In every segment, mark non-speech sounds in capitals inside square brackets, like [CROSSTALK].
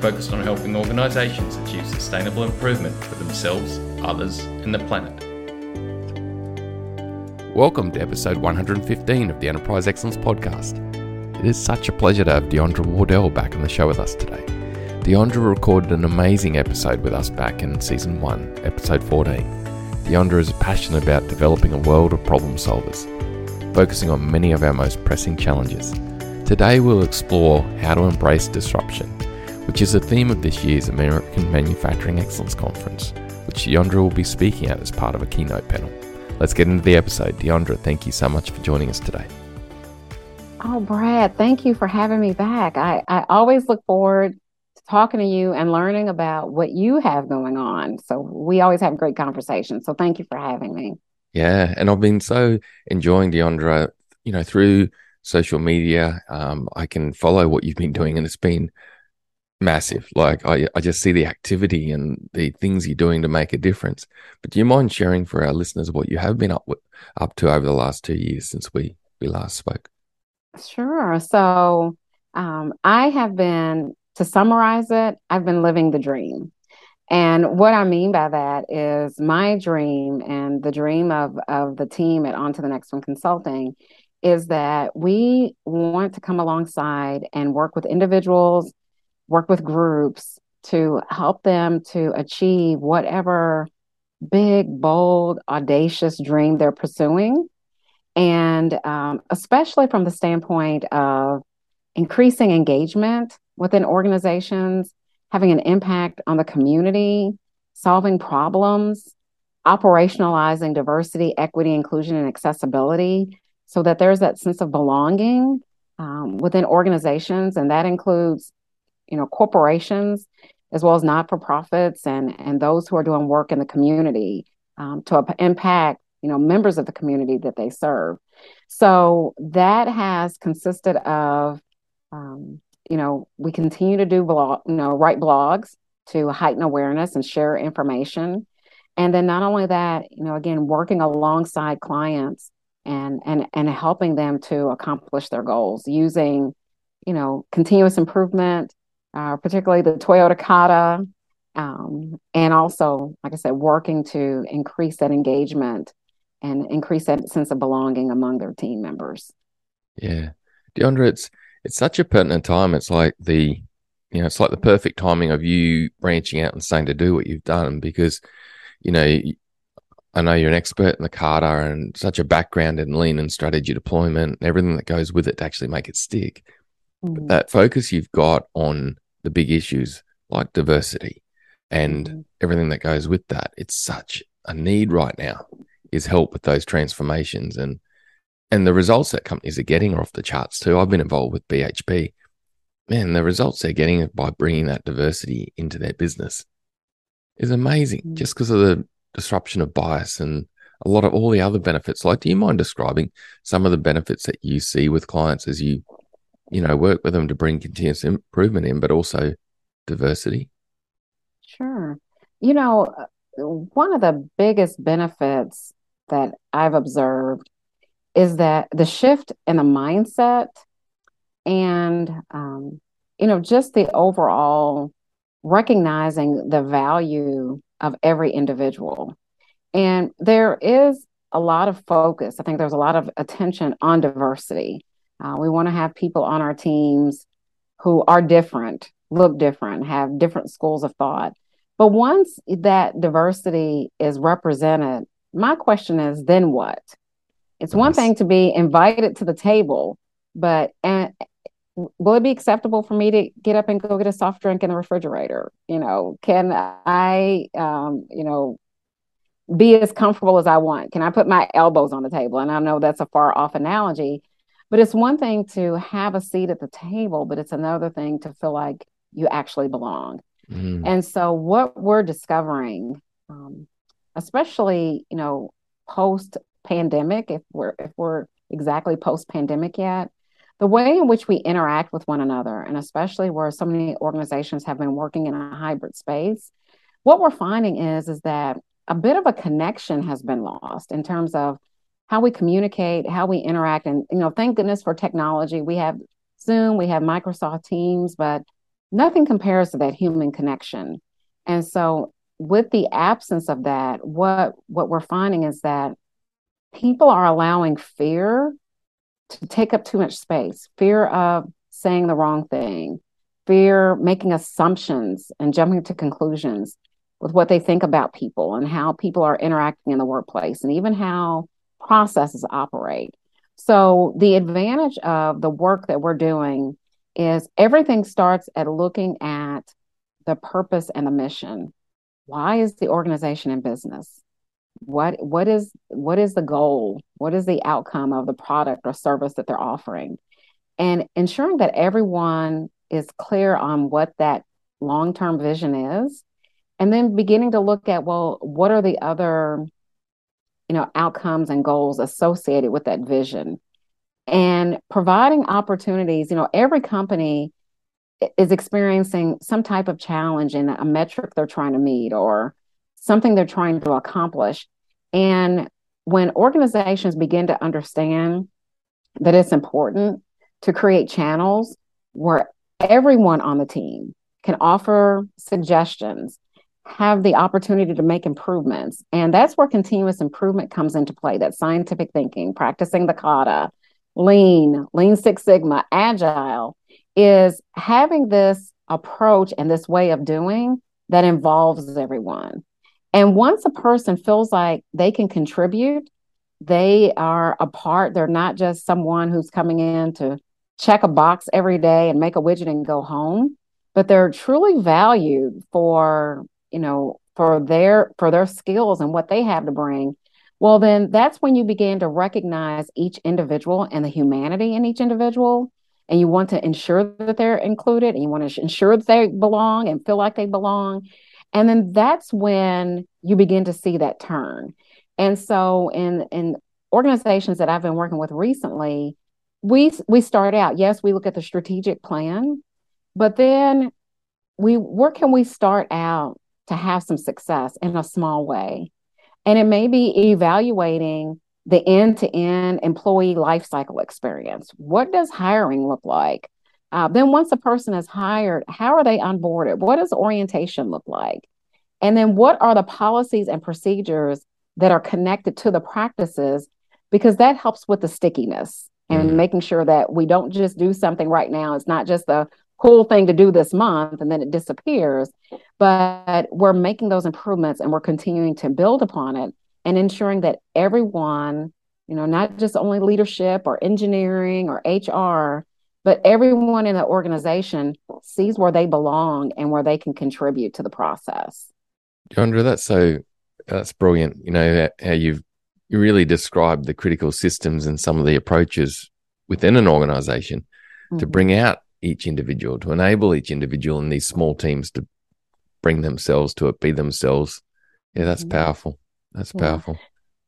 focused on helping organisations achieve sustainable improvement for themselves, others, and the planet. Welcome to episode 115 of the Enterprise Excellence Podcast. It is such a pleasure to have Deandra Wardell back on the show with us today. Deandra recorded an amazing episode with us back in season 1, episode 14. Deandra is passionate about developing a world of problem solvers, focusing on many of our most pressing challenges. Today we'll explore how to embrace disruption, which is the theme of this year's American Manufacturing Excellence Conference, which Deandra will be speaking at as part of a keynote panel. Let's get into the episode. Deandra, thank you so much for joining us today. Oh, Brad, thank you for having me back. I, I always look forward to talking to you and learning about what you have going on. So we always have great conversations. So thank you for having me. Yeah. And I've been so enjoying Deandra, you know, through social media. Um, I can follow what you've been doing, and it's been massive. Like I, I just see the activity and the things you're doing to make a difference. But do you mind sharing for our listeners what you have been up with, up to over the last two years since we we last spoke? Sure. So um, I have been, to summarize it, I've been living the dream. And what I mean by that is my dream and the dream of, of the team at On to the Next One Consulting is that we want to come alongside and work with individuals, work with groups to help them to achieve whatever big, bold, audacious dream they're pursuing. And um, especially from the standpoint of increasing engagement within organizations, having an impact on the community, solving problems, operationalizing diversity, equity, inclusion, and accessibility so that there's that sense of belonging um, within organizations, and that includes, you know, corporations as well as not-for-profits and and those who are doing work in the community um, to impact, you know, members of the community that they serve. So that has consisted of, um, you know, we continue to do blog, you know, write blogs to heighten awareness and share information. And then not only that, you know, again, working alongside clients and and and helping them to accomplish their goals using you know continuous improvement uh, particularly the toyota kata um, and also like i said working to increase that engagement and increase that sense of belonging among their team members. Yeah. Deandra it's it's such a pertinent time. It's like the you know it's like the perfect timing of you branching out and saying to do what you've done because you know I know you're an expert in the Kata and such a background in lean and strategy deployment and everything that goes with it to actually make it stick. Mm-hmm. that focus you've got on the big issues like diversity and mm-hmm. everything that goes with that, it's such a need right now is help with those transformations and and the results that companies are getting are off the charts too. I've been involved with BHP. Man, the results they're getting by bringing that diversity into their business is amazing mm-hmm. just because of the disruption of bias and a lot of all the other benefits. Like, do you mind describing some of the benefits that you see with clients as you, you know, work with them to bring continuous improvement in, but also diversity? Sure. You know, one of the biggest benefits that I've observed is that the shift in the mindset and, um, you know, just the overall recognizing the value of every individual. And there is a lot of focus. I think there's a lot of attention on diversity. Uh, we want to have people on our teams who are different, look different, have different schools of thought. But once that diversity is represented, my question is then what? It's one thing to be invited to the table, but and will it be acceptable for me to get up and go get a soft drink in the refrigerator? You know, can I, um, you know, be as comfortable as I want? Can I put my elbows on the table? And I know that's a far off analogy, but it's one thing to have a seat at the table, but it's another thing to feel like you actually belong. Mm. And so, what we're discovering, um, especially you know post pandemic, if we're if we're exactly post pandemic yet, the way in which we interact with one another, and especially where so many organizations have been working in a hybrid space, what we're finding is is that a bit of a connection has been lost in terms of how we communicate, how we interact, and you know, thank goodness for technology. We have Zoom, we have Microsoft Teams, but nothing compares to that human connection. And so with the absence of that, what what we're finding is that people are allowing fear to take up too much space, fear of saying the wrong thing, fear making assumptions and jumping to conclusions with what they think about people and how people are interacting in the workplace and even how processes operate. So the advantage of the work that we're doing is everything starts at looking at the purpose and the mission. Why is the organization in business? What what is what is the goal? What is the outcome of the product or service that they're offering? And ensuring that everyone is clear on what that long-term vision is and then beginning to look at well what are the other you know outcomes and goals associated with that vision. And providing opportunities you know every company is experiencing some type of challenge in a metric they're trying to meet or something they're trying to accomplish. And when organizations begin to understand that it's important to create channels where everyone on the team can offer suggestions have the opportunity to make improvements and that's where continuous improvement comes into play that scientific thinking practicing the kata lean, lean Six Sigma, agile is having this approach and this way of doing that involves everyone. And once a person feels like they can contribute, they are a part, they're not just someone who's coming in to check a box every day and make a widget and go home, but they're truly valued for, you know, for their for their skills and what they have to bring well, then that's when you begin to recognize each individual and the humanity in each individual. And you want to ensure that they're included and you want to ensure that they belong and feel like they belong. And then that's when you begin to see that turn. And so in, in organizations that I've been working with recently, we we start out, yes, we look at the strategic plan, but then we where can we start out to have some success in a small way? And it may be evaluating the end to end employee lifecycle experience. What does hiring look like? Uh, then, once a person is hired, how are they onboarded? What does orientation look like? And then, what are the policies and procedures that are connected to the practices? Because that helps with the stickiness and mm making sure that we don't just do something right now. It's not just the cool thing to do this month and then it disappears. But we're making those improvements and we're continuing to build upon it and ensuring that everyone, you know, not just only leadership or engineering or HR, but everyone in the organization sees where they belong and where they can contribute to the process. Deandra, that's so that's brilliant. You know how you've you really described the critical systems and some of the approaches within an organization mm-hmm. to bring out each individual, to enable each individual in these small teams to bring themselves to it, be themselves. Yeah, that's mm-hmm. powerful. That's yeah. powerful.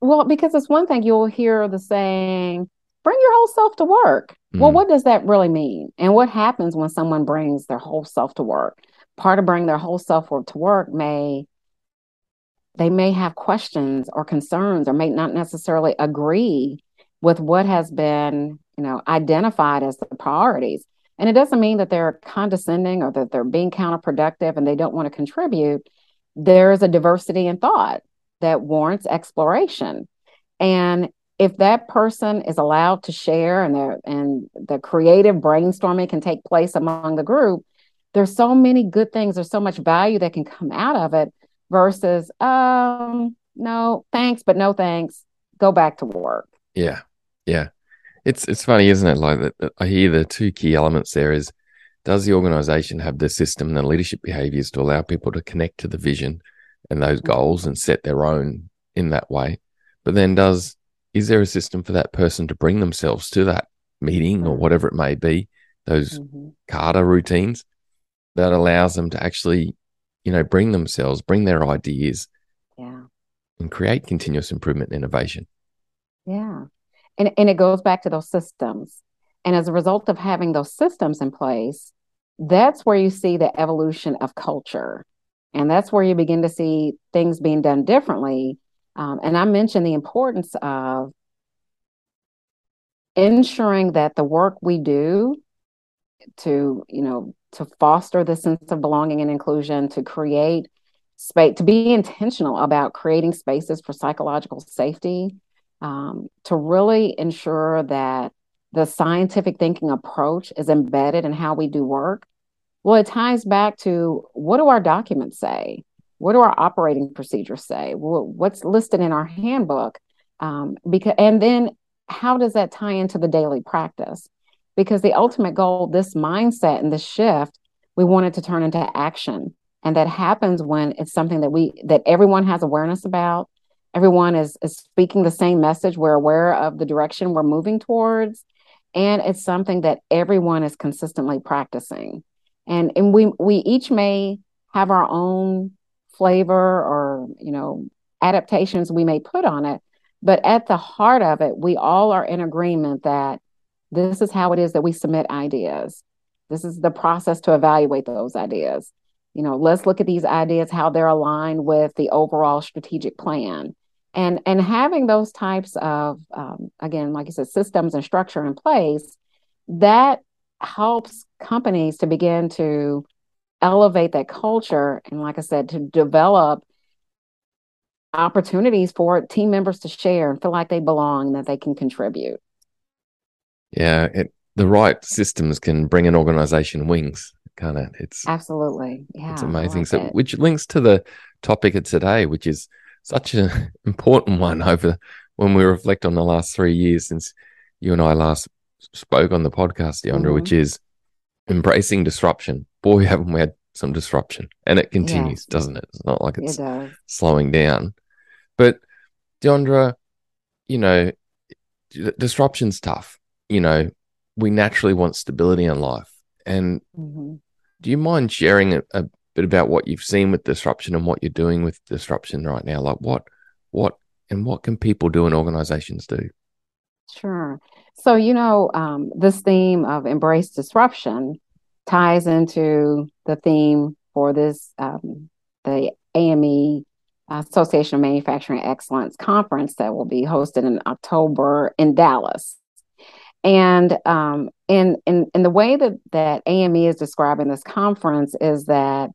Well, because it's one thing you'll hear the saying, bring your whole self to work. Mm. Well, what does that really mean? And what happens when someone brings their whole self to work? Part of bringing their whole self to work may they may have questions or concerns or may not necessarily agree with what has been, you know, identified as the priorities. And it doesn't mean that they're condescending or that they're being counterproductive and they don't want to contribute. There is a diversity in thought that warrants exploration. And if that person is allowed to share and the and the creative brainstorming can take place among the group, there's so many good things, there's so much value that can come out of it versus um no, thanks, but no thanks. Go back to work. Yeah. Yeah. It's it's funny, isn't it? Like that, I hear the two key elements there is does the organization have the system and the leadership behaviors to allow people to connect to the vision and those mm-hmm. goals and set their own in that way? But then does is there a system for that person to bring themselves to that meeting or whatever it may be, those mm-hmm. Kata routines? that allows them to actually, you know, bring themselves, bring their ideas, yeah, and create continuous improvement and innovation. Yeah. And, and it goes back to those systems. And as a result of having those systems in place, that's where you see the evolution of culture. And that's where you begin to see things being done differently. Um, and I mentioned the importance of ensuring that the work we do to, you know, to foster the sense of belonging and inclusion, to create space, to be intentional about creating spaces for psychological safety, um, to really ensure that the scientific thinking approach is embedded in how we do work. Well, it ties back to what do our documents say? What do our operating procedures say? What's listed in our handbook? Um, because and then how does that tie into the daily practice? Because the ultimate goal, this mindset and this shift, we want it to turn into action, and that happens when it's something that we that everyone has awareness about everyone is, is speaking the same message. We're aware of the direction we're moving towards. And it's something that everyone is consistently practicing. And, and we, we each may have our own flavor or, you know, adaptations we may put on it. But at the heart of it, we all are in agreement that this is how it is that we submit ideas. This is the process to evaluate those ideas. You know, let's look at these ideas, how they're aligned with the overall strategic plan and and having those types of um, again like you said systems and structure in place that helps companies to begin to elevate that culture and like i said to develop opportunities for team members to share and feel like they belong and that they can contribute. Yeah it, the right systems can bring an organization wings kind of it's absolutely. Yeah it's amazing. like so it. which links to the topic of today which is such an [LAUGHS] important one over when we reflect on the last three years since you and I last spoke on the podcast, Deandra, mm-hmm. which is embracing disruption. Boy, [LAUGHS] haven't we had some disruption, and it continues, yes. doesn't it? It's not like it's it slowing down. But Deandra, you know, disruption's tough. You know, we naturally want stability in life, and mm-hmm. do you mind sharing a, a bit about what you've seen with disruption and what you're doing with disruption right now. Like what, what, and what can people do and organizations do? Sure. So, you know, um, this theme of embrace disruption ties into the theme for this, um, the AME Association of Manufacturing Excellence conference that will be hosted in October in Dallas. And um, in, in in the way that that AME is describing this conference is that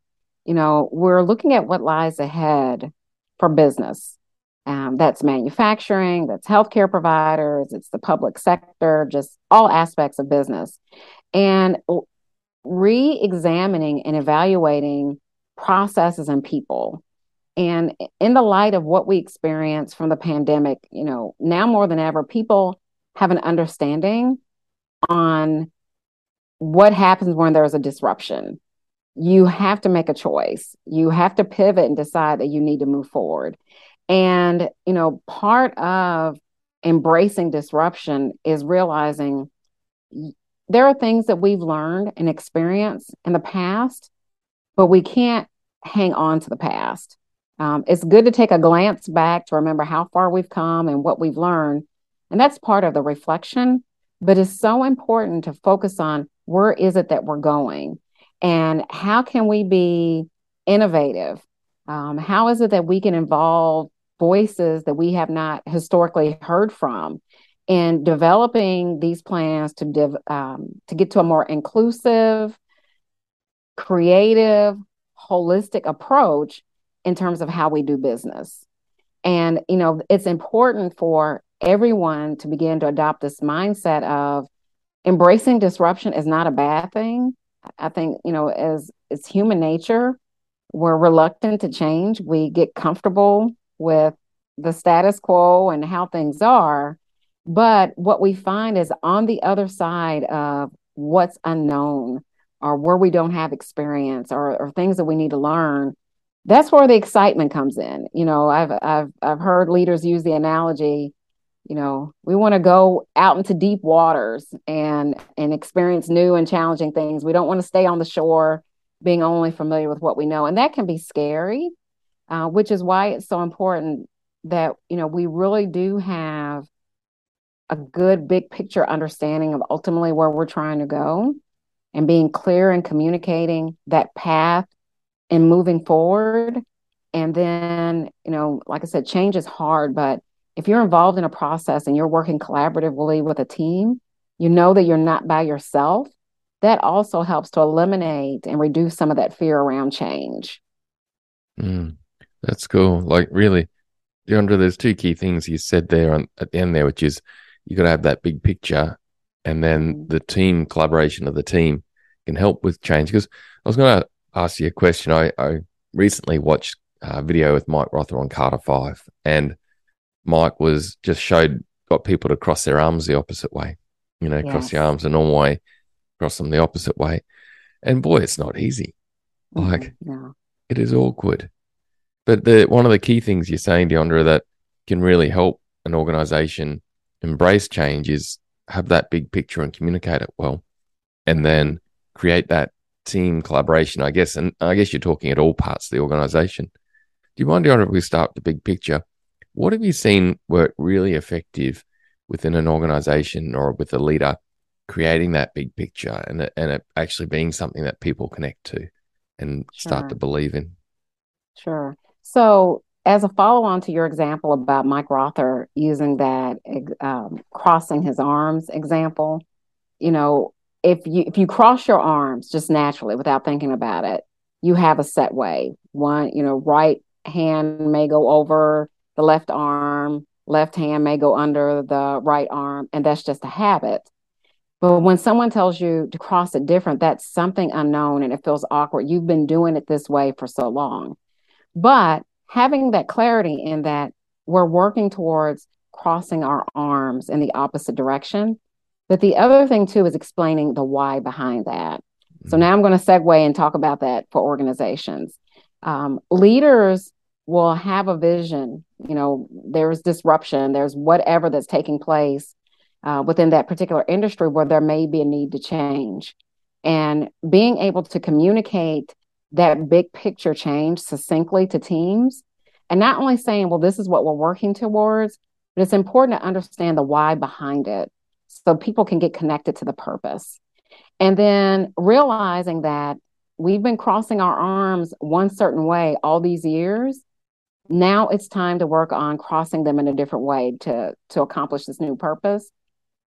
you know, we're looking at what lies ahead for business. Um, that's manufacturing, that's healthcare providers, it's the public sector, just all aspects of business. And re examining and evaluating processes and people. And in the light of what we experienced from the pandemic, you know, now more than ever, people have an understanding on what happens when there's a disruption you have to make a choice. You have to pivot and decide that you need to move forward. And, you know, part of embracing disruption is realizing there are things that we've learned and experienced in the past, but we can't hang on to the past. Um, it's good to take a glance back to remember how far we've come and what we've learned. And that's part of the reflection. But it's so important to focus on where is it that we're going? And how can we be innovative? Um, how is it that we can involve voices that we have not historically heard from in developing these plans to div, um, to get to a more inclusive creative holistic approach in terms of how we do business? And you know it's important for everyone to begin to adopt this mindset of embracing disruption is not a bad thing I think, you know, as it's human nature, we're reluctant to change. We get comfortable with the status quo and how things are. But what we find is on the other side of what's unknown or where we don't have experience or, or things that we need to learn, that's where the excitement comes in. You know, I've I've I've heard leaders use the analogy you know we want to go out into deep waters and and experience new and challenging things we don't want to stay on the shore being only familiar with what we know. And that can be scary, uh, which is why it's so important that, you know, we really do have a good big picture understanding of ultimately where we're trying to go and being clear and communicating that path and moving forward. And then, you know, like I said, change is hard, but if you're involved in a process and you're working collaboratively with a team, you know that you're not by yourself. That also helps to eliminate and reduce some of that fear around change. Mm, that's cool. Like, really, Deandra, there's two key things you said there on, at the end there, which is you got to have that big picture and then mm-hmm. the team collaboration of the team can help with change. Because I was going to ask you a question. I, I recently watched a video with Mike Rother on Kata Five, and Mike was just showed got people to cross their arms the opposite way. You know, yes. cross the arms the normal way, cross them the opposite way. And boy, it's not easy. Mm-hmm. Like no. it is awkward. But the one of the key things you're saying, Deandra, that can really help an organization embrace change is have that big picture and communicate it well, and then create that team collaboration. I guess, and I guess you're talking at all parts of the organization. Do you mind, Deandra, if we start with the big picture? What have you seen work really effective within an organization or with a leader creating that big picture and and it actually being something that people connect to and sure. start to believe in? Sure. So as a follow on to your example about Mike Rother using that um, crossing his arms example, you know, if you if you cross your arms just naturally without thinking about it, you have a set way. One, you know, right hand may go over the left arm, left hand may go under the right arm, and that's just a habit. But when someone tells you to cross it different, that's something unknown and it feels awkward. You've been doing it this way for so long. But having that clarity in that we're working towards crossing our arms in the opposite direction. But the other thing too is explaining the why behind that. So mm-hmm. now I'm going to segue and talk about that for organizations. Um, leaders will have a vision. You know, there's disruption, there's whatever that's taking place uh, within that particular industry where there may be a need to change. And being able to communicate that big picture change succinctly to teams and not only saying, well, this is what we're working towards, but it's important to understand the why behind it so people can get connected to the purpose. And then realizing that we've been crossing our arms one certain way all these years. Now it's time to work on crossing them in a different way to, to accomplish this new purpose.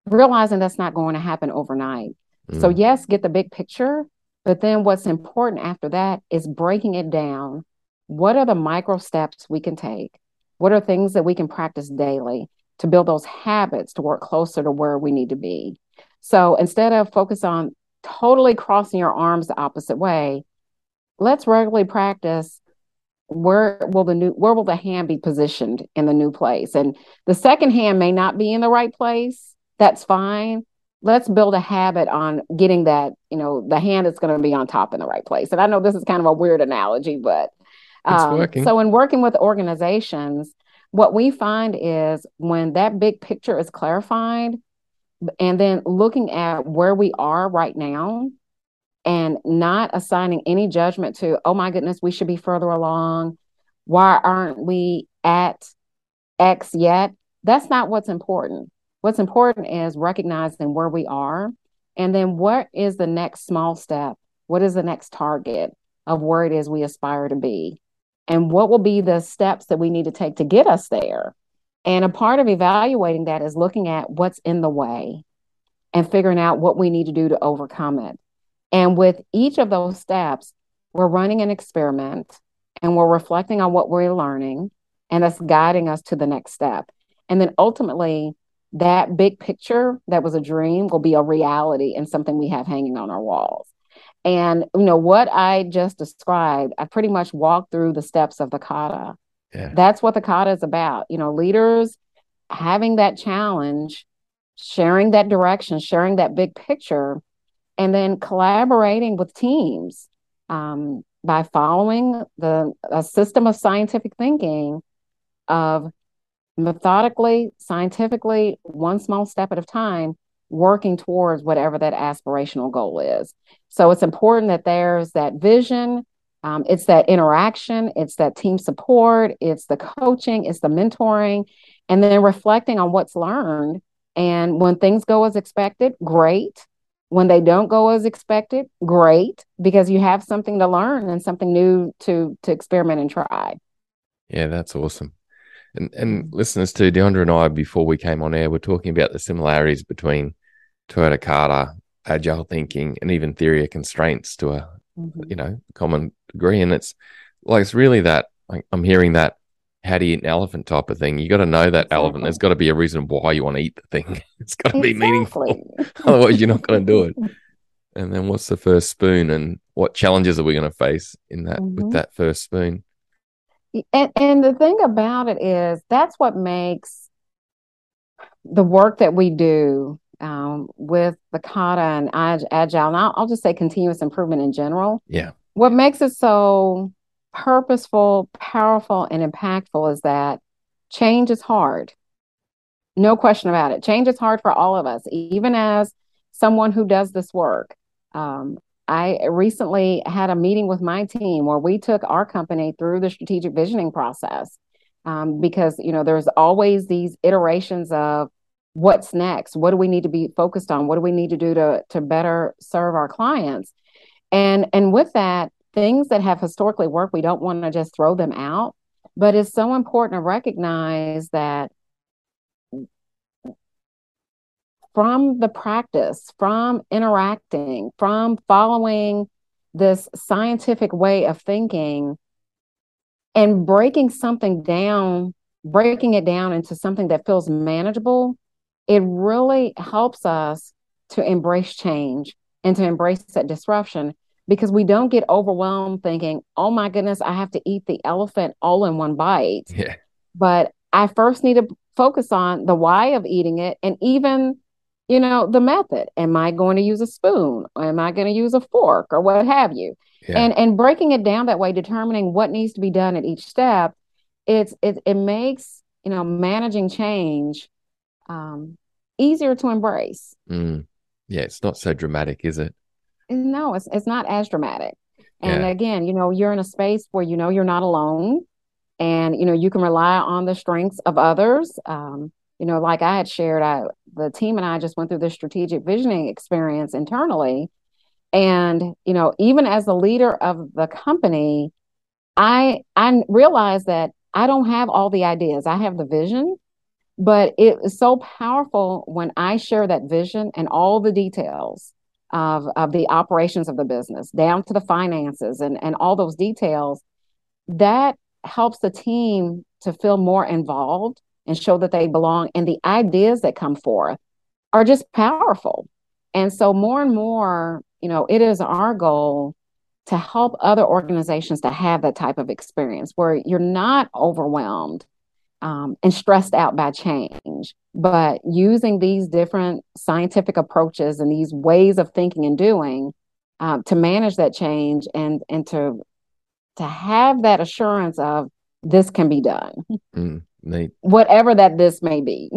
Realizing that's not going to happen overnight. Mm. So, yes, get the big picture, but then what's important after that is breaking it down. What are the micro steps we can take? What are things that we can practice daily to build those habits to work closer to where we need to be? So instead of focus on totally crossing your arms the opposite way, let's regularly practice where will the new where will the hand be positioned in the new place? And the second hand may not be in the right place. That's fine. Let's build a habit on getting that, you know, the hand is going to be on top in the right place. And I know this is kind of a weird analogy, but um, so in working with organizations, what we find is when that big picture is clarified and then looking at where we are right now and not assigning any judgment to, oh my goodness, we should be further along. Why aren't we at X yet? That's not what's important. What's important is recognizing where we are and then what is the next small step? What is the next target of where it is we aspire to be? And what will be the steps that we need to take to get us there? And a part of evaluating that is looking at what's in the way and figuring out what we need to do to overcome it. And with each of those steps, we're running an experiment and we're reflecting on what we're learning, and that's guiding us to the next step. And then ultimately, that big picture that was a dream will be a reality and something we have hanging on our walls. And you know what I just described, I pretty much walked through the steps of the kata. Yeah. That's what the kata is about. You know, leaders having that challenge, sharing that direction, sharing that big picture, and then collaborating with teams um, by following the a system of scientific thinking of methodically, scientifically, one small step at a time, working towards whatever that aspirational goal is. So it's important that there's that vision, um, it's that interaction, it's that team support, it's the coaching, it's the mentoring, and then reflecting on what's learned. And when things go as expected, great. When they don't go as expected, great, because you have something to learn and something new to to experiment and try. Yeah, that's awesome. And and listeners to Deandra and I before we came on air, we're talking about the similarities between Toyota Kata, agile thinking, and even theory of constraints to a mm-hmm. you know common degree. And it's like it's really that like, I'm hearing that how do you eat an elephant type of thing. You got to know that exactly. elephant. There's got to be a reason why you want to eat the thing. [LAUGHS] It's got to exactly. be meaningful. [LAUGHS] Otherwise, you're not going to do it. [LAUGHS] And then what's the first spoon, and what challenges are we going to face in that mm-hmm. with that first spoon? And, and the thing about it is that's what makes the work that we do um, with the kata and agile, and I'll, I'll just say continuous improvement in general. Yeah. What makes it so purposeful, powerful, and impactful is that change is hard. No question about it. Change is hard for all of us, even as someone who does this work. Um, I recently had a meeting with my team where we took our company through the strategic visioning process um, because you know there's always these iterations of what's next what do we need to be focused on what do we need to do to to better serve our clients and and with that things that have historically worked we don't want to just throw them out. But it's so important to recognize that from the practice, from interacting, from following this scientific way of thinking and breaking something down, breaking it down into something that feels manageable, it really helps us to embrace change and to embrace that disruption because we don't get overwhelmed thinking, oh my goodness, I have to eat the elephant all in one bite. Yeah. But I first need to focus on the why of eating it and even you know, the method. Am I going to use a spoon? Am I going to use a fork or what have you? Yeah. And and breaking it down that way, determining what needs to be done at each step, it's it it makes you know managing change um, easier to embrace. Mm. Yeah, it's not so dramatic, is it? No, it's it's not as dramatic. And yeah. again, you know, you're in a space where you know you're not alone, and you know you can rely on the strengths of others. Um, you know, like I had shared, I the team and I just went through this strategic visioning experience internally. And, you know, even as the leader of the company, I I realized that I don't have all the ideas. I have the vision, but it is so powerful when I share that vision and all the details of, of the operations of the business, down to the finances and, and all those details. That helps the team to feel more involved and show that they belong. And the ideas that come forth are just powerful. And so, more and more, you know, it is our goal to help other organizations to have that type of experience where you're not overwhelmed um, and stressed out by change, but using these different scientific approaches and these ways of thinking and doing um, to manage that change and and to to have that assurance of this can be done. Mm. Whatever that this may be.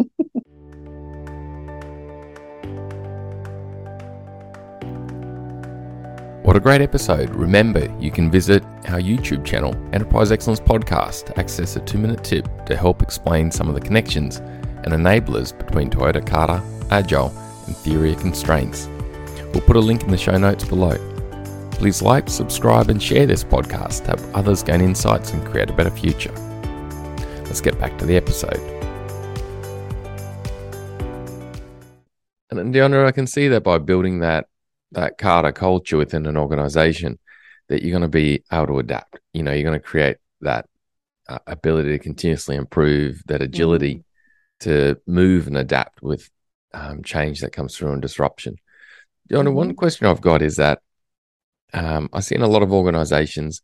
What a great episode. Remember, you can visit our YouTube channel, Enterprise Excellence Podcast, to access a two minute tip to help explain some of the connections and enablers between Toyota Kata, Agile, and Theory of Constraints. We'll put a link in the show notes below. Please like, subscribe, and share this podcast to help others gain insights and create a better future. Let's get back to the episode. And Deandra, I can see that by building that that Kata culture within an organization, that you're going to be able to adapt. You know, you're going to create that uh, ability to continuously improve, that agility mm-hmm. to move and adapt with um, change that comes through and disruption. Deandra, mm-hmm. one question I've got is that um, I see in a lot of organizations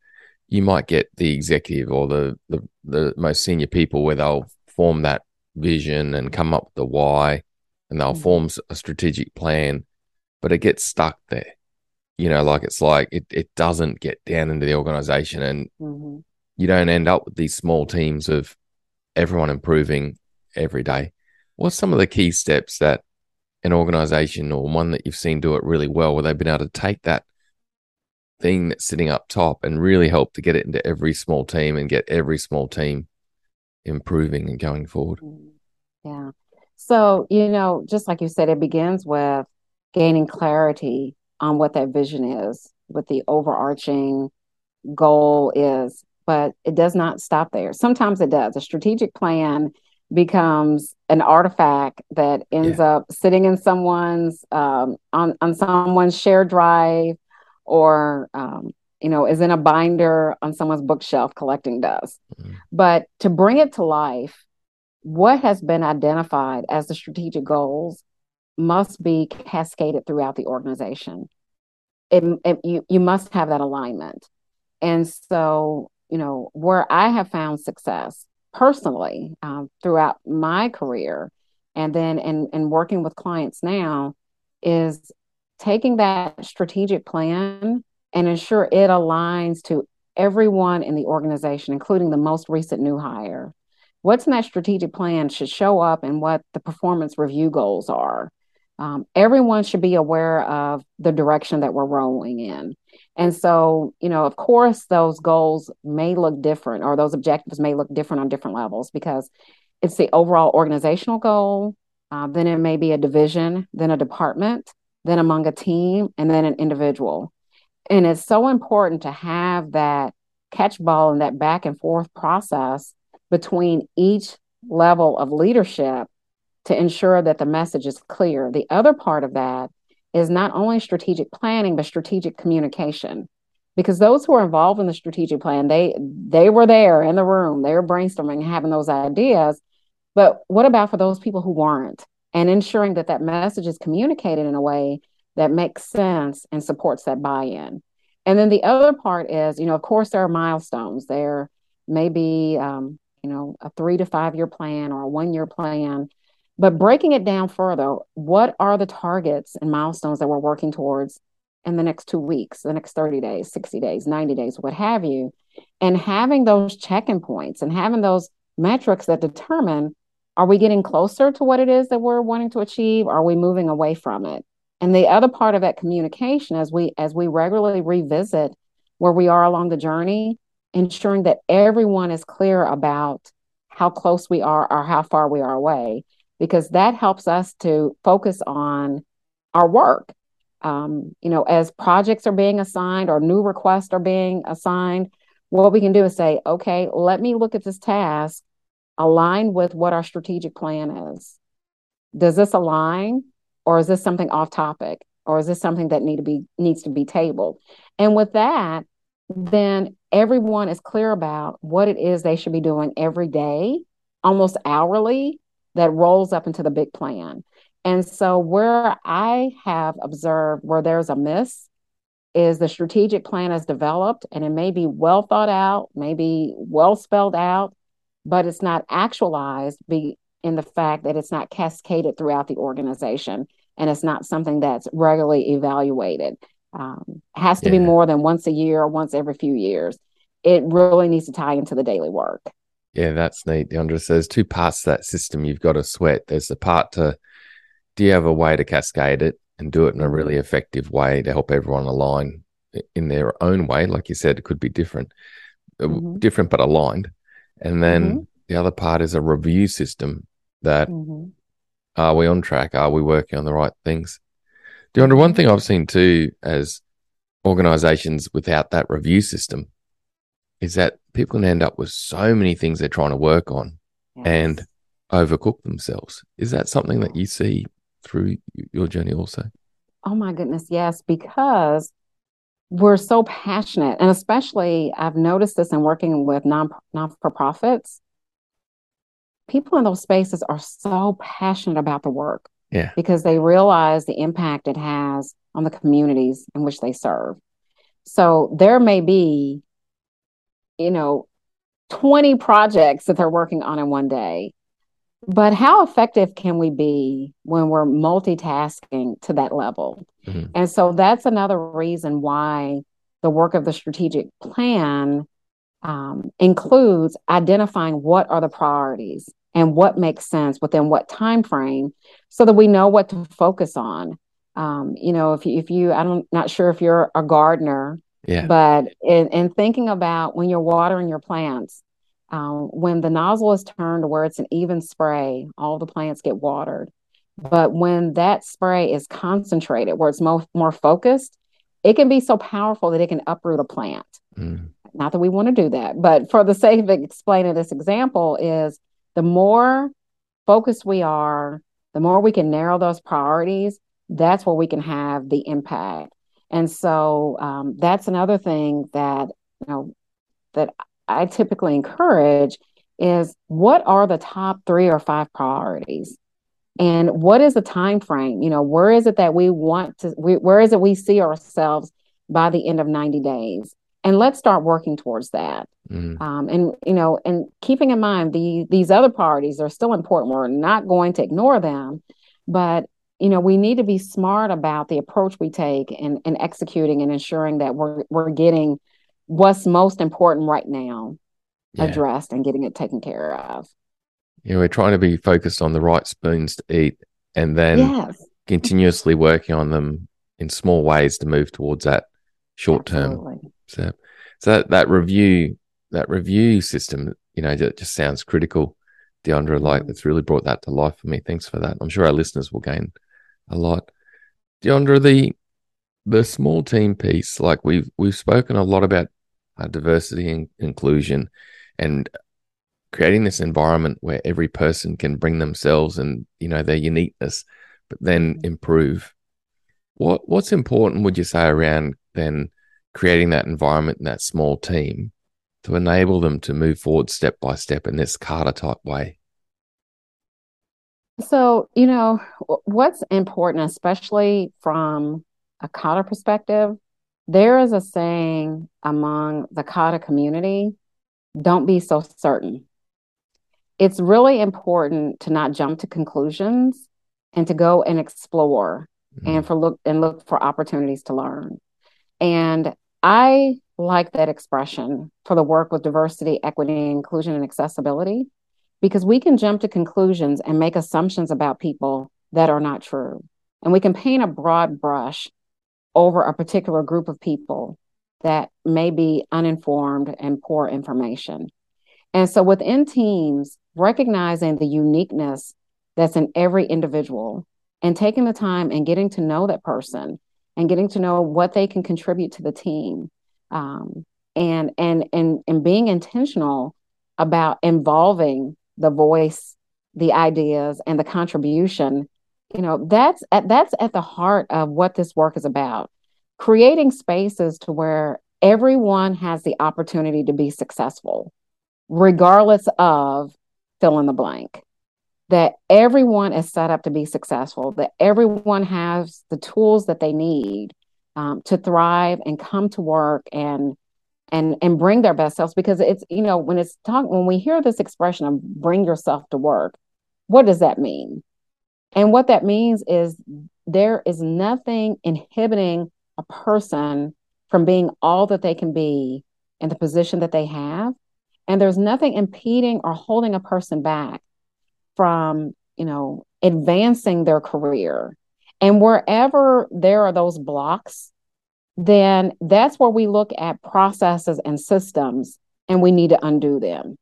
you might get the executive or the, the the most senior people where they'll form that vision and come up with the why and they'll mm-hmm. form a strategic plan but it gets stuck there you know like it's like it, it doesn't get down into the organization and mm-hmm. you don't end up with these small teams of everyone improving every day what's some of the key steps that an organization or one that you've seen do it really well where they've been able to take that thing that's sitting up top and really help to get it into every small team and get every small team improving and going forward. Mm, yeah. So, you know, just like you said, it begins with gaining clarity on what that vision is, what the overarching goal is, but it does not stop there. Sometimes it does. A strategic plan becomes an artifact that ends yeah. up sitting in someone's um, on on someone's shared drive or um, you know is in a binder on someone's bookshelf collecting dust mm-hmm. but to bring it to life what has been identified as the strategic goals must be cascaded throughout the organization it, it, you, you must have that alignment and so you know where i have found success personally um, throughout my career and then in, in working with clients now is taking that strategic plan and ensure it aligns to everyone in the organization, including the most recent new hire. What's in that strategic plan should show up in what the performance review goals are. Um, everyone should be aware of the direction that we're rolling in. And so, you know, of course, those goals may look different or those objectives may look different on different levels because it's the overall organizational goal. Uh, then it may be a division, then a department, then among a team, and then an individual. And it's so important to have that catch ball and that back and forth process between each level of leadership to ensure that the message is clear. The other part of that is not only strategic planning but strategic communication. Because those who are involved in the strategic plan they they were there in the room. They were brainstorming having those ideas. But what about for those people who weren't? And ensuring that that message is communicated in a way that makes sense and supports that buy-in. And then the other part is you know of course there are milestones. There may be um, you know a three to five year plan or a one year plan but breaking it down further, what are the targets and milestones that we're working towards in the next two weeks, the next 30 days, 60 days, 90 days, what have you? And having those check-in points and having those metrics that determine are we getting closer to what it is that we're wanting to achieve? Are we moving away from it? And the other part of that communication as we as we regularly revisit where we are along the journey, ensuring that everyone is clear about how close we are or how far we are away because that helps us to focus on our work. Um, you know, as projects are being assigned or new requests are being assigned, what we can do is say, okay, let me look at this task align with what our strategic plan is. Does this align or is this something off topic or is this something that need to be needs to be tabled? And with that, then everyone is clear about what it is they should be doing every day, almost hourly, that rolls up into the big plan. And so, where I have observed where there's a miss is the strategic plan is developed and it may be well thought out, maybe well spelled out, but it's not actualized be in the fact that it's not cascaded throughout the organization and it's not something that's regularly evaluated. Um, has to yeah. be more than once a year or once every few years. It really needs to tie into the daily work. Yeah, that's neat. Deandra says two parts to that system you've got to sweat. There's the part to do you have a way to cascade it and do it in a really effective way to help everyone align in their own way? Like you said, it could be different, uh, mm-hmm. different but aligned. And then mm-hmm. the other part is a review system that mm-hmm. are we on track? Are we working on the right things? Deandra, one thing I've seen too as organizations without that review system is that people can end up with so many things they're trying to work on yes. and overcook themselves. Is that something that you see through your journey also? Oh my goodness, yes, because we're so passionate, and especially I've noticed this in working with non non for profits. People in those spaces are so passionate about the work, yeah, because they realize the impact it has on the communities in which they serve. So there may be you know, 20 projects that they're working on in one day. But how effective can we be when we're multitasking to that level? Mm-hmm. And so that's another reason why the work of the strategic plan um, includes identifying what are the priorities. and what makes sense within what time frame so that we know what to focus on um, you know if you, if you i'm not sure if you're a gardener yeah but in, in thinking about when you're watering your plants um, when the nozzle is turned to where it's an even spray all the plants get watered but when that spray is concentrated where it's more, more focused it can be so powerful that it can uproot a plant mm. not that we want to do that but for the sake of explaining this example is the more focused we are, the more we can narrow those priorities, that's where we can have the impact. And so um, that's another thing that you know that I typically encourage is what are the top three or five priorities, and what is the time frame? You know, where is it that we want to? We, where is it we see ourselves by the end of ninety days? And let's start working towards that. Mm. Um, and you know, and keeping in mind the these other priorities are still important. We're not going to ignore them, but you know, we need to be smart about the approach we take and, and executing and ensuring that we're we're getting what's most important right now yeah. addressed and getting it taken care of. Yeah, we're trying to be focused on the right spoons to eat and then yes. continuously working on them in small ways to move towards that short term. So, so that, that review that review system, you know, just, just sounds critical. Deandra, like mm-hmm. it's really brought that to life for me. Thanks for that. I'm sure our listeners will gain a lot. Deandra, the the small team piece, like we've we've spoken a lot about uh, diversity and inclusion, and creating this environment where every person can bring themselves and you know their uniqueness, but then improve. What what's important would you say around then creating that environment in that small team to enable them to move forward step by step in this Kata type way? So, you know, what's important, especially from a Kata perspective, there is a saying among the Kata community don't be so certain. It's really important to not jump to conclusions and to go and explore mm-hmm. and for look and look for opportunities to learn. And I like that expression for the work with diversity, equity, inclusion, and accessibility because we can jump to conclusions and make assumptions about people that are not true. And we can paint a broad brush over a particular group of people that may be uninformed and poor information. And so within teams, recognizing the uniqueness that's in every individual and taking the time and getting to know that person and getting to know what they can contribute to the team um, and and and and being intentional about involving the voice the ideas and the contribution you know that's at that's at the heart of what this work is about. Creating spaces to where everyone has the opportunity to be successful regardless of fill in the blank. That everyone is set up to be successful, that everyone has the tools that they need um, to thrive and come to work and and and bring their best selves because it's you know when it's talk when we hear this expression of bring yourself to work what does that mean and what that means is there is nothing inhibiting a person from being all that they can be in the position that they have and there's nothing impeding or holding a person back from, you know, advancing their career. And wherever there are those blocks, then that's where we look at processes and systems and we need to undo them.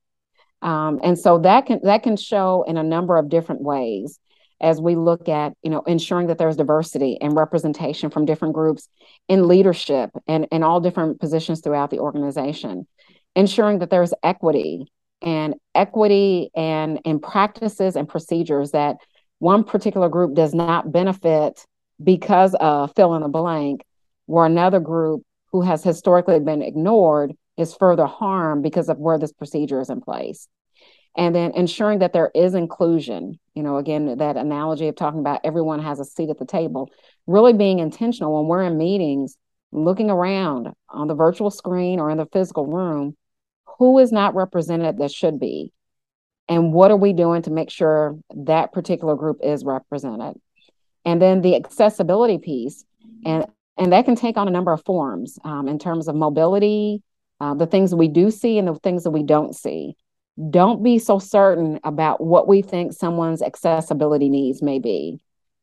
Um, and so that can that can show in a number of different ways as we look at you know ensuring that there's diversity and representation from different groups in leadership and in all different positions throughout the organization ensuring that there's equity and equity and and practices and procedures that one particular group does not benefit because of fill in the blank, where another group who has historically been ignored is further harmed because of where this procedure is in place. And then ensuring that there is inclusion, you know, again, that analogy of talking about everyone has a seat at the table, really being intentional when we're in meetings, looking around on the virtual screen or in the physical room who is not represented that should be and what are we doing to make sure that particular group is represented and then the accessibility piece and and that can take on a number of forms um, in terms of mobility uh, the things we do see and the things that we don't see. Don't be so certain about what we think someone's accessibility needs may be.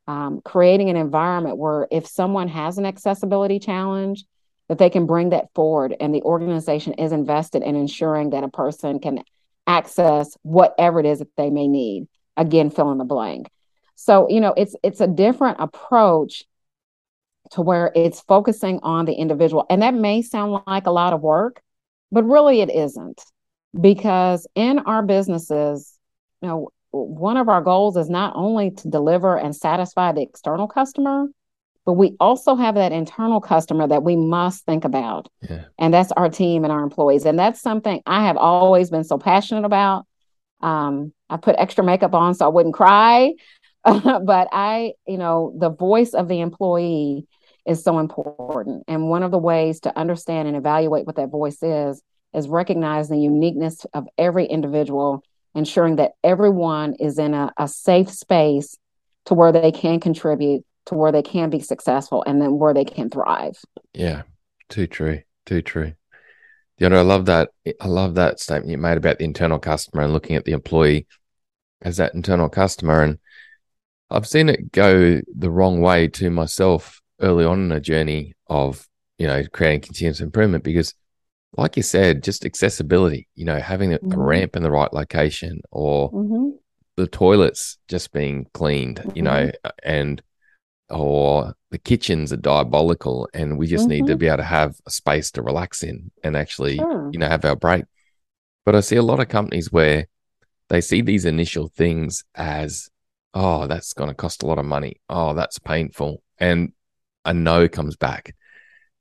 Um, creating an environment where if someone has an accessibility challenge, that they can bring that forward and the organization is invested in ensuring that a person can access whatever it is that they may need. Again fill in the blank. So you know it's it's a different approach to where it's focusing on the individual and that may sound like a lot of work but really it isn't because in our businesses you know one of our goals is not only to deliver and satisfy the external customer but we also have that internal customer that we must think about. Yeah. And that's our team and our employees. And that's something I have always been so passionate about. Um, I put extra makeup on so I wouldn't cry. [LAUGHS] but I, you know, the voice of the employee is so important. And one of the ways to understand and evaluate what that voice is, is recognize the uniqueness of every individual, ensuring that everyone is in a, a safe space to where they can contribute to where they can be successful and then where they can thrive. Yeah, too true, too true. You know, I love that. I love that statement you made about the internal customer and looking at the employee as that internal customer. And I've seen it go the wrong way to myself early on in a journey of, you know, creating continuous improvement because like you said, just accessibility, you know, having a, mm-hmm. a ramp in the right location or mm-hmm. the toilets just being cleaned, mm-hmm. you know, and or the kitchens are diabolical and we just mm-hmm. need to mm-hmm. be able to have a space to relax in and actually sure. you know have our break but i see a lot of companies where they see these initial things as oh that's going to cost a lot of money oh that's painful and a no comes back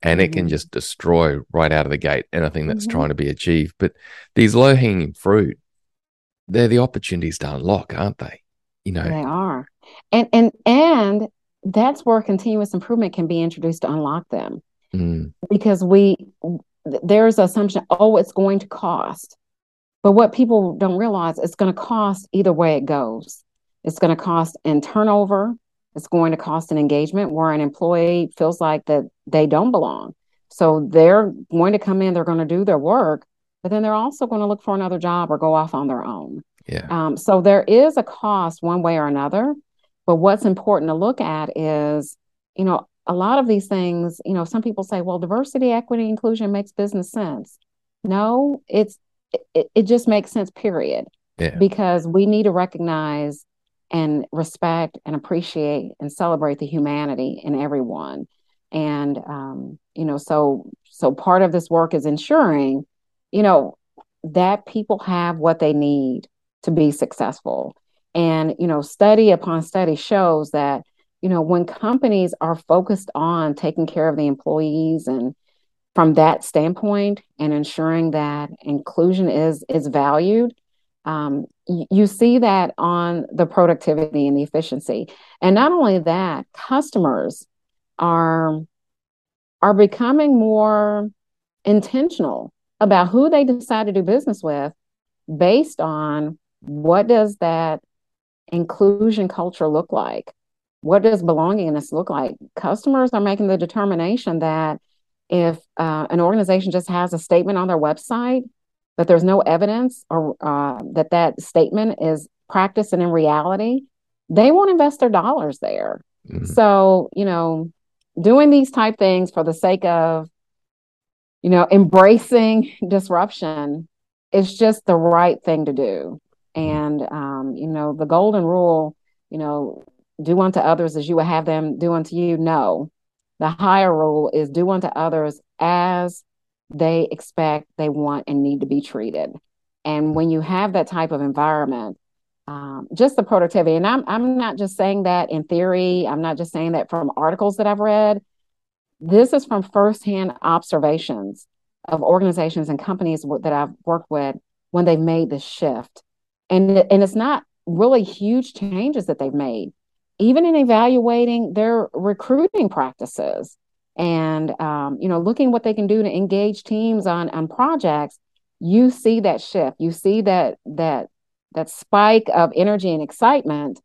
and it can mm-hmm. just destroy right out of the gate anything that's mm-hmm. trying to be achieved. But these low hanging fruit they're the opportunities to unlock aren't they? You know? They are. And and and that's where continuous improvement can be introduced to unlock them. Mm. because we there's assumption oh it's going to cost. But what people don't realize it's going to cost either way it goes. It's going to cost in turnover it's going to cost an engagement where an employee feels like that they don't belong so they're going to come in they're going to do their work but then they're also going to look for another job or go off on their own yeah um, so there is a cost one way or another but what's important to look at is, you know, a lot of these things, you know, some people say, well, diversity, equity, inclusion makes business sense. No, it's it, it just makes sense, period. Yeah. Because we need to recognize and respect and appreciate and celebrate the humanity in everyone. And um, you know, so so part of this work is ensuring, you know, that people have what they need to be successful and, you know, study upon study shows that, you know, when companies are focused on taking care of the employees and from that standpoint and ensuring that inclusion is is valued, um, you, see that on the productivity and the efficiency. And not only that, customers are are becoming more intentional about who they decide to do business with based on what does that inclusion culture look like? What does belongingness look like? Customers are making the determination that if uh, an organization just has a statement on their website, but there's no evidence or uh, that that statement is practiced and in reality, they won't invest their dollars there. Mm-hmm. So, you know, doing these type things for the sake of, you know, embracing [LAUGHS] disruption is just the right thing to do. And, um, you know, the golden rule, you know, do unto others as you would have them do unto you. No, the higher rule is do unto others as they expect, they want, and need to be treated. And when you have that type of environment, um, just the productivity, and I'm I'm not just saying that in theory. I'm not just saying that from articles that I've read. This is from firsthand observations of organizations and companies that I've worked with when they've made this shift and and it's not really huge changes that they've made even in evaluating their recruiting practices and um, you know looking what they can do to engage teams on on projects you see that shift you see that that that spike of energy and excitement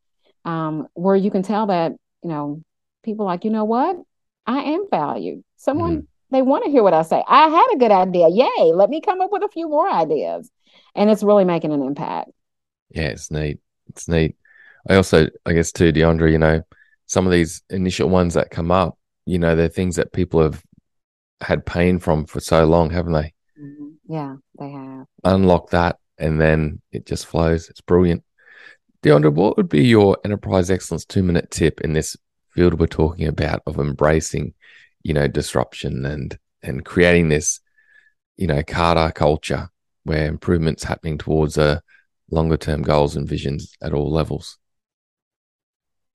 um, where you can tell that you know people like you know what i am valued someone mm-hmm. they want to hear what I say. I had a good idea. Yay, let me come up with a few more ideas. And it's really making an impact. Yeah, it's neat. It's neat. I also, I guess, too, Deandra, you know, some of these initial ones that come up, you know, they're things that people have had pain from for so long, haven't they? Mm-hmm. Yeah, they have. Unlock that and then it just flows. It's brilliant. Deandra, what would be your enterprise excellence two minute tip in this field we're talking about of embracing, you know, disruption and and creating this, you know, Kata culture where improvements happening towards a uh, longer term goals and visions at all levels?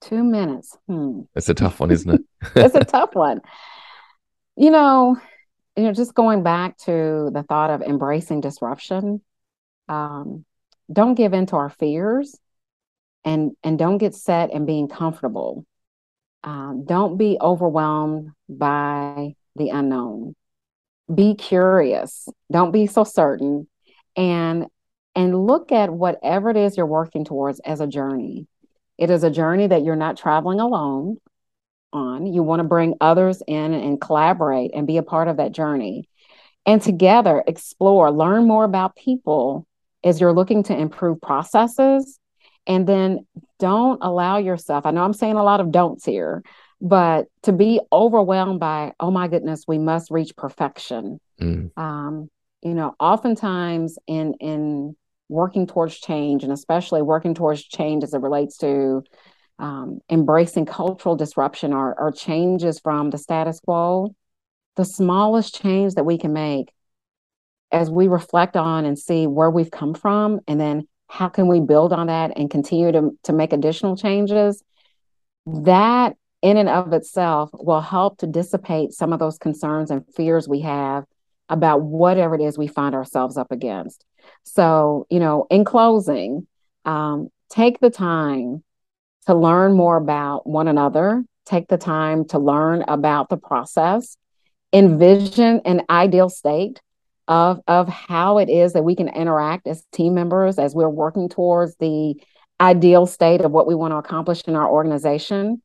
Two minutes. Hmm. It's a tough one, isn't it? [LAUGHS] [LAUGHS] it's a tough one. You know, you know, just going back to the thought of embracing disruption, um, don't give in to our fears and and don't get set and being comfortable. Um, don't be overwhelmed by the unknown. Be curious. Don't be so certain, and and look at whatever it is you're working towards as a journey. It is a journey that you're not traveling alone on. You want to bring others in and collaborate and be a part of that journey. And together explore, learn more about people as you're looking to improve processes and then don't allow yourself, I know I'm saying a lot of don'ts here, but to be overwhelmed by, oh my goodness, we must reach perfection. Mm. Um, you know, oftentimes in in working towards change, and especially working towards change as it relates to um, embracing cultural disruption or, or changes from the status quo, the smallest change that we can make as we reflect on and see where we've come from and then how can we build on that and continue to, to make additional changes that in and of itself will help to dissipate some of those concerns and fears we have about whatever it is we find ourselves up against. So you know in closing um, take the time to learn more about one another. Take the time to learn about the process. Envision an ideal state of of how it is that we can interact as team members as we're working towards the ideal state of what we want to accomplish in our organization.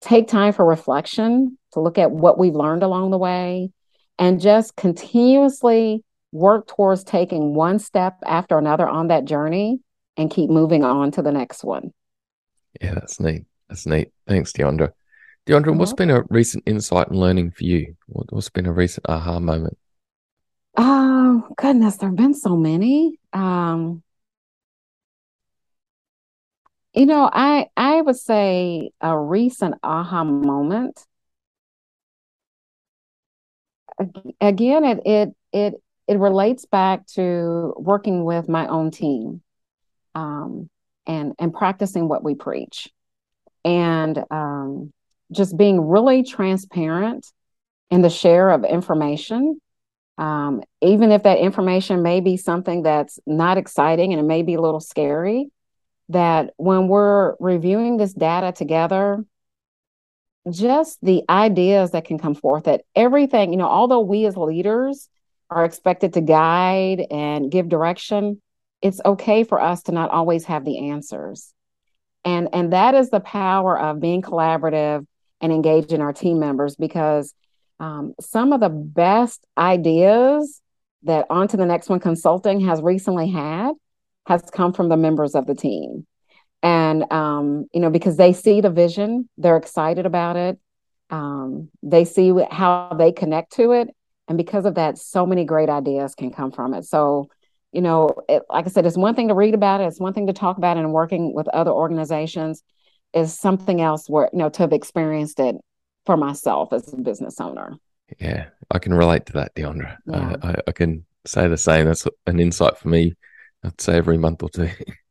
Take time for reflection to look at what we've learned along the way and just continuously work towards taking one step after another on that journey and keep moving on to the next one. Yeah that's neat. That's neat. Thanks deandra deandra what's been a recent insight and learning for you? What's been a recent aha moment? Oh, goodness, there have been so many. Um, you know, I I would say a recent aha moment. Again, it it it it relates back to working with my own team, um, and and practicing what we preach, and um, just being really transparent in the share of information um, even if that information may be something that's not exciting and it may be a little scary, that when we're reviewing this data together, just the ideas that can come forth that everything, you know, although we as leaders are expected to guide and give direction, it's okay for us to not always have the answers. And and that is the power of being collaborative and engaging our team members because um, some of the best ideas that onto the Next One Consulting has recently had has come from the members of the team. And, um, you know, because they see the vision, they're excited about it, um, they see how they connect to it. And because of that, so many great ideas can come from it. So, you know, it, like I said, it's one thing to read about it, it's one thing to talk about it and working with other organizations is something else where, you know, to have experienced it for myself as a business owner. Yeah, I can relate to that, Deandra. Yeah. I, I, can say the same. That's an insight for me. I'd say every month or two. [LAUGHS]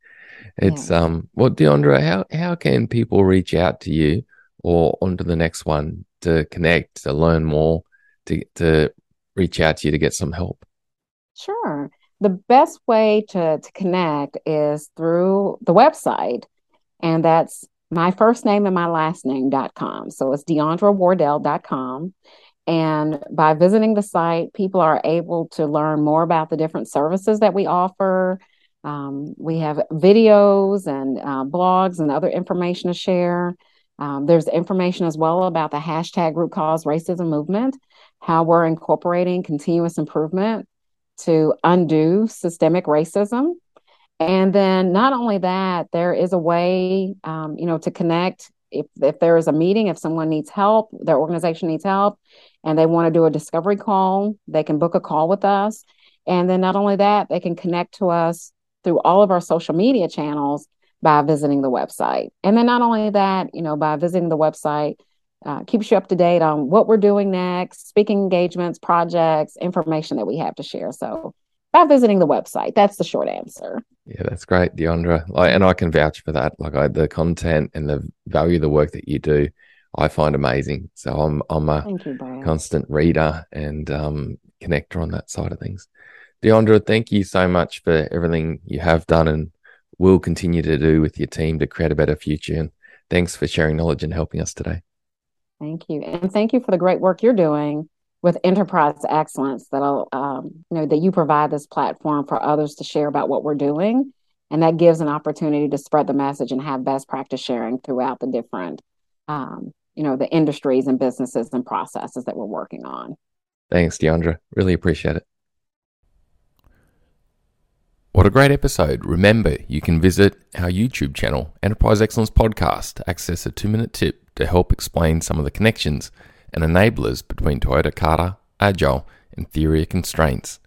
it's yeah. um. Well, Deandra, how how can people reach out to you or onto the next one to connect, to learn more, to to reach out to you to get some help? Sure. The best way to to connect is through the website, and that's my first name and my last name.com. So it's deandrawardell.com. And by visiting the site, people are able to learn more about the different services that we offer. Um, we have videos and uh, blogs and other information to share. Um, there's information as well about the hashtag root cause racism movement, how we're incorporating continuous improvement to undo systemic racism. And then not only that, there is a way, um, you know, to connect. If, if there is a meeting, if someone needs help, their organization needs help, and they want to do a discovery call, they can book a call with us. And then not only that, they can connect to us through all of our social media channels by visiting the website. And then not only that, you know, by visiting the website, uh, keeps you up to date on what we're doing next, speaking engagements, projects, information that we have to share. So by visiting the website, that's the short answer. Yeah, that's great, Deandra. Like, and I can vouch for that. Like, I, the content and the value of the work that you do, I find amazing. So I'm I'm a you, constant reader and um, connector on that side of things. Deandra, thank you so much for everything you have done and will continue to do with your team to create a better future. And thanks for sharing knowledge and helping us today. Thank you, and thank you for the great work you're doing with enterprise excellence. That'll, um, you know, that you provide this platform for others to share about what we're doing, and that gives an opportunity to spread the message and have best practice sharing throughout the different, um, you know, the industries and businesses and processes that we're working on. Thanks, Deandra. Really appreciate it. What a great episode. Remember, you can visit our YouTube channel, Enterprise Excellence Podcast, to access a two minute tip to help explain some of the connections and enablers between Toyota Kata, Agile, and Theory of Constraints.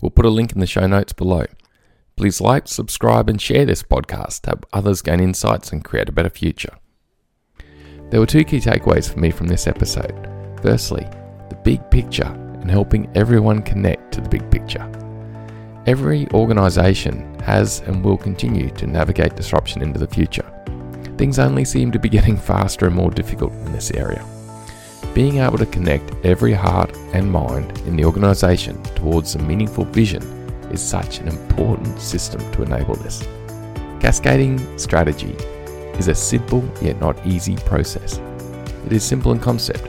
We'll put a link in the show notes below. Please like, subscribe, and share this podcast to help others gain insights and create a better future. There were two key takeaways for me from this episode. Firstly, the big picture and helping everyone connect to the big picture. Every organisation has and will continue to navigate disruption into the future. Things only seem to be getting faster and more difficult in this area. Being able to connect every heart and mind in the organisation towards a meaningful vision is such an important system to enable this. Cascading strategy is a simple yet not easy process. It is simple in concept.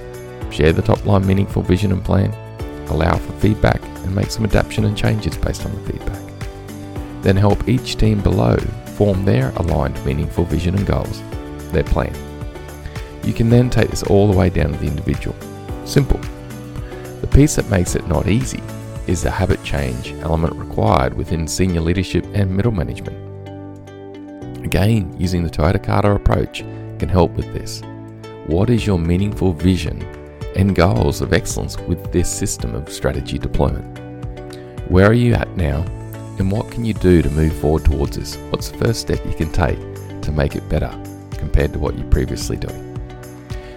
Share the top line meaningful vision and plan, allow for feedback, and make some adaptation and changes based on the feedback. Then help each team below form their aligned meaningful vision and goals, their plan. You can then take this all the way down to the individual. Simple. The piece that makes it not easy is the habit change element required within senior leadership and middle management. Again, using the Toyota Kata approach can help with this. What is your meaningful vision and goals of excellence with this system of strategy deployment. Where are you at now, and what can you do to move forward towards this? What's the first step you can take to make it better compared to what you're previously doing?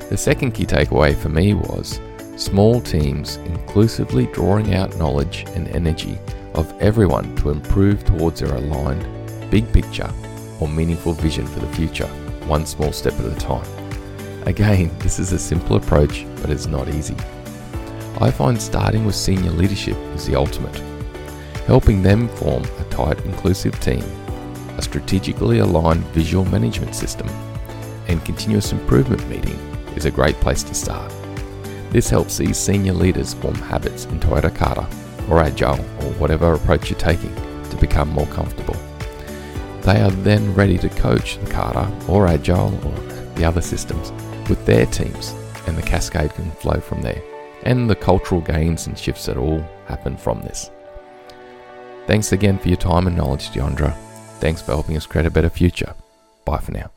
The second key takeaway for me was small teams inclusively drawing out knowledge and energy of everyone to improve towards their aligned, big picture, or meaningful vision for the future, one small step at a time. Again, this is a simple approach, but it's not easy. I find starting with senior leadership is the ultimate. Helping them form a tight, inclusive team, a strategically aligned visual management system, and continuous improvement meeting is a great place to start. This helps these senior leaders form habits in Toyota Kata or Agile or whatever approach you're taking to become more comfortable. They are then ready to coach the Kata or Agile or the other systems with their teams, and the cascade can flow from there, and the cultural gains and shifts that all happen from this. Thanks again for your time and knowledge, Deandra. Thanks for helping us create a better future. Bye for now.